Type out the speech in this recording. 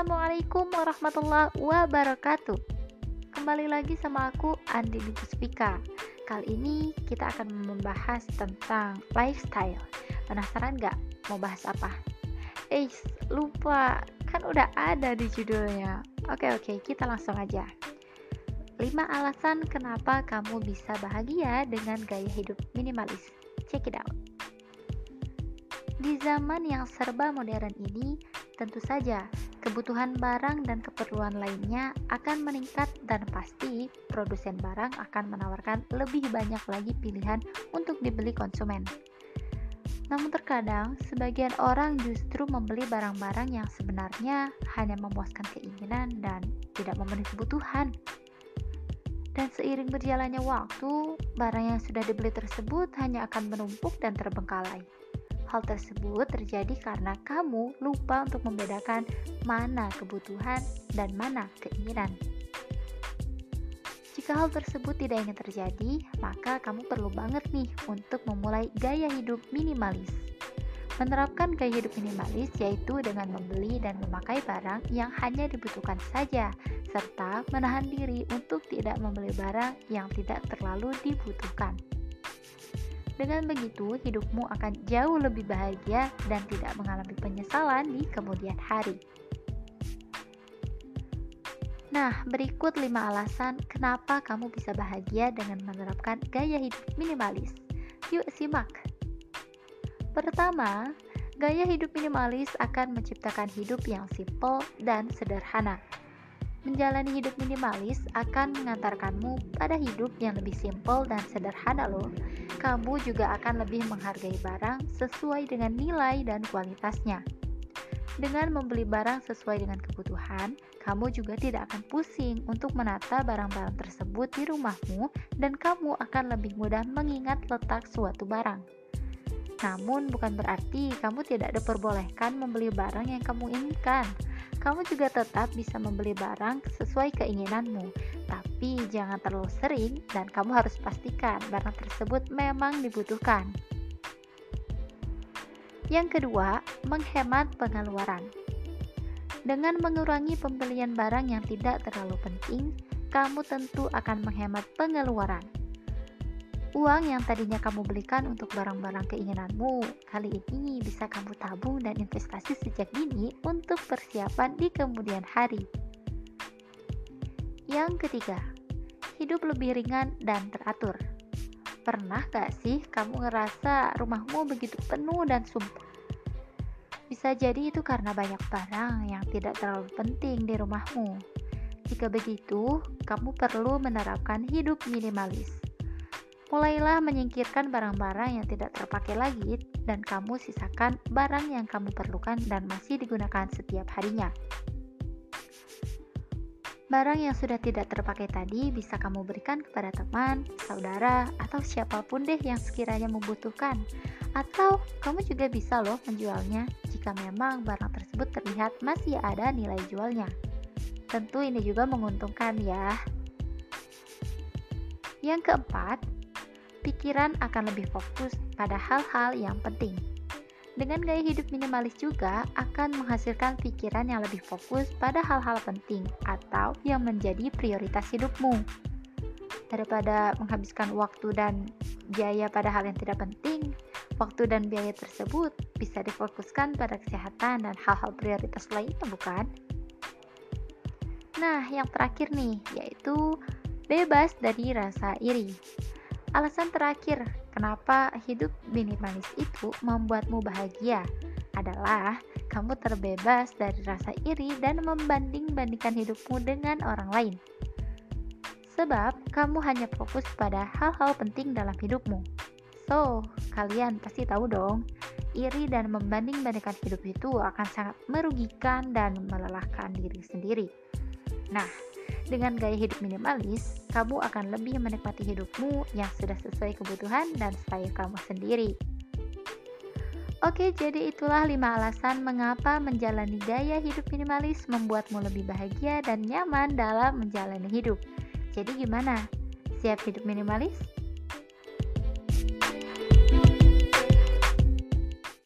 Assalamualaikum warahmatullahi wabarakatuh. Kembali lagi sama aku Andi Puspika. Kali ini kita akan membahas tentang lifestyle. Penasaran gak mau bahas apa? Eh lupa. Kan udah ada di judulnya. Oke oke kita langsung aja. 5 alasan kenapa kamu bisa bahagia dengan gaya hidup minimalis. Check it out. Di zaman yang serba modern ini, tentu saja kebutuhan barang dan keperluan lainnya akan meningkat dan pasti produsen barang akan menawarkan lebih banyak lagi pilihan untuk dibeli konsumen. Namun terkadang, sebagian orang justru membeli barang-barang yang sebenarnya hanya memuaskan keinginan dan tidak memenuhi kebutuhan. Dan seiring berjalannya waktu, barang yang sudah dibeli tersebut hanya akan menumpuk dan terbengkalai. Hal tersebut terjadi karena kamu lupa untuk membedakan mana kebutuhan dan mana keinginan. Jika hal tersebut tidak ingin terjadi, maka kamu perlu banget nih untuk memulai gaya hidup minimalis. Menerapkan gaya hidup minimalis yaitu dengan membeli dan memakai barang yang hanya dibutuhkan saja, serta menahan diri untuk tidak membeli barang yang tidak terlalu dibutuhkan. Dengan begitu, hidupmu akan jauh lebih bahagia dan tidak mengalami penyesalan di kemudian hari. Nah, berikut 5 alasan kenapa kamu bisa bahagia dengan menerapkan gaya hidup minimalis. Yuk simak. Pertama, gaya hidup minimalis akan menciptakan hidup yang simple dan sederhana. Menjalani hidup minimalis akan mengantarkanmu pada hidup yang lebih simpel dan sederhana loh. Kamu juga akan lebih menghargai barang sesuai dengan nilai dan kualitasnya. Dengan membeli barang sesuai dengan kebutuhan, kamu juga tidak akan pusing untuk menata barang-barang tersebut di rumahmu dan kamu akan lebih mudah mengingat letak suatu barang. Namun bukan berarti kamu tidak diperbolehkan membeli barang yang kamu inginkan kamu juga tetap bisa membeli barang sesuai keinginanmu, tapi jangan terlalu sering dan kamu harus pastikan barang tersebut memang dibutuhkan. Yang kedua, menghemat pengeluaran. Dengan mengurangi pembelian barang yang tidak terlalu penting, kamu tentu akan menghemat pengeluaran. Uang yang tadinya kamu belikan untuk barang-barang keinginanmu, kali ini bisa kamu tabung dan investasi sejak dini untuk persiapan di kemudian hari. Yang ketiga, hidup lebih ringan dan teratur. Pernah gak sih kamu ngerasa rumahmu begitu penuh dan sumpah? Bisa jadi itu karena banyak barang yang tidak terlalu penting di rumahmu. Jika begitu, kamu perlu menerapkan hidup minimalis Mulailah menyingkirkan barang-barang yang tidak terpakai lagi dan kamu sisakan barang yang kamu perlukan dan masih digunakan setiap harinya. Barang yang sudah tidak terpakai tadi bisa kamu berikan kepada teman, saudara, atau siapa pun deh yang sekiranya membutuhkan. Atau kamu juga bisa loh menjualnya jika memang barang tersebut terlihat masih ada nilai jualnya. Tentu ini juga menguntungkan ya. Yang keempat, pikiran akan lebih fokus pada hal-hal yang penting. Dengan gaya hidup minimalis juga akan menghasilkan pikiran yang lebih fokus pada hal-hal penting atau yang menjadi prioritas hidupmu. Daripada menghabiskan waktu dan biaya pada hal yang tidak penting, waktu dan biaya tersebut bisa difokuskan pada kesehatan dan hal-hal prioritas lainnya, bukan? Nah, yang terakhir nih, yaitu bebas dari rasa iri. Alasan terakhir kenapa hidup minimalis itu membuatmu bahagia adalah kamu terbebas dari rasa iri dan membanding-bandingkan hidupmu dengan orang lain. Sebab kamu hanya fokus pada hal-hal penting dalam hidupmu. So, kalian pasti tahu dong, iri dan membanding-bandingkan hidup itu akan sangat merugikan dan melelahkan diri sendiri. Nah, dengan gaya hidup minimalis, kamu akan lebih menikmati hidupmu yang sudah sesuai kebutuhan dan style kamu sendiri. Oke, jadi itulah 5 alasan mengapa menjalani gaya hidup minimalis membuatmu lebih bahagia dan nyaman dalam menjalani hidup. Jadi gimana? Siap hidup minimalis?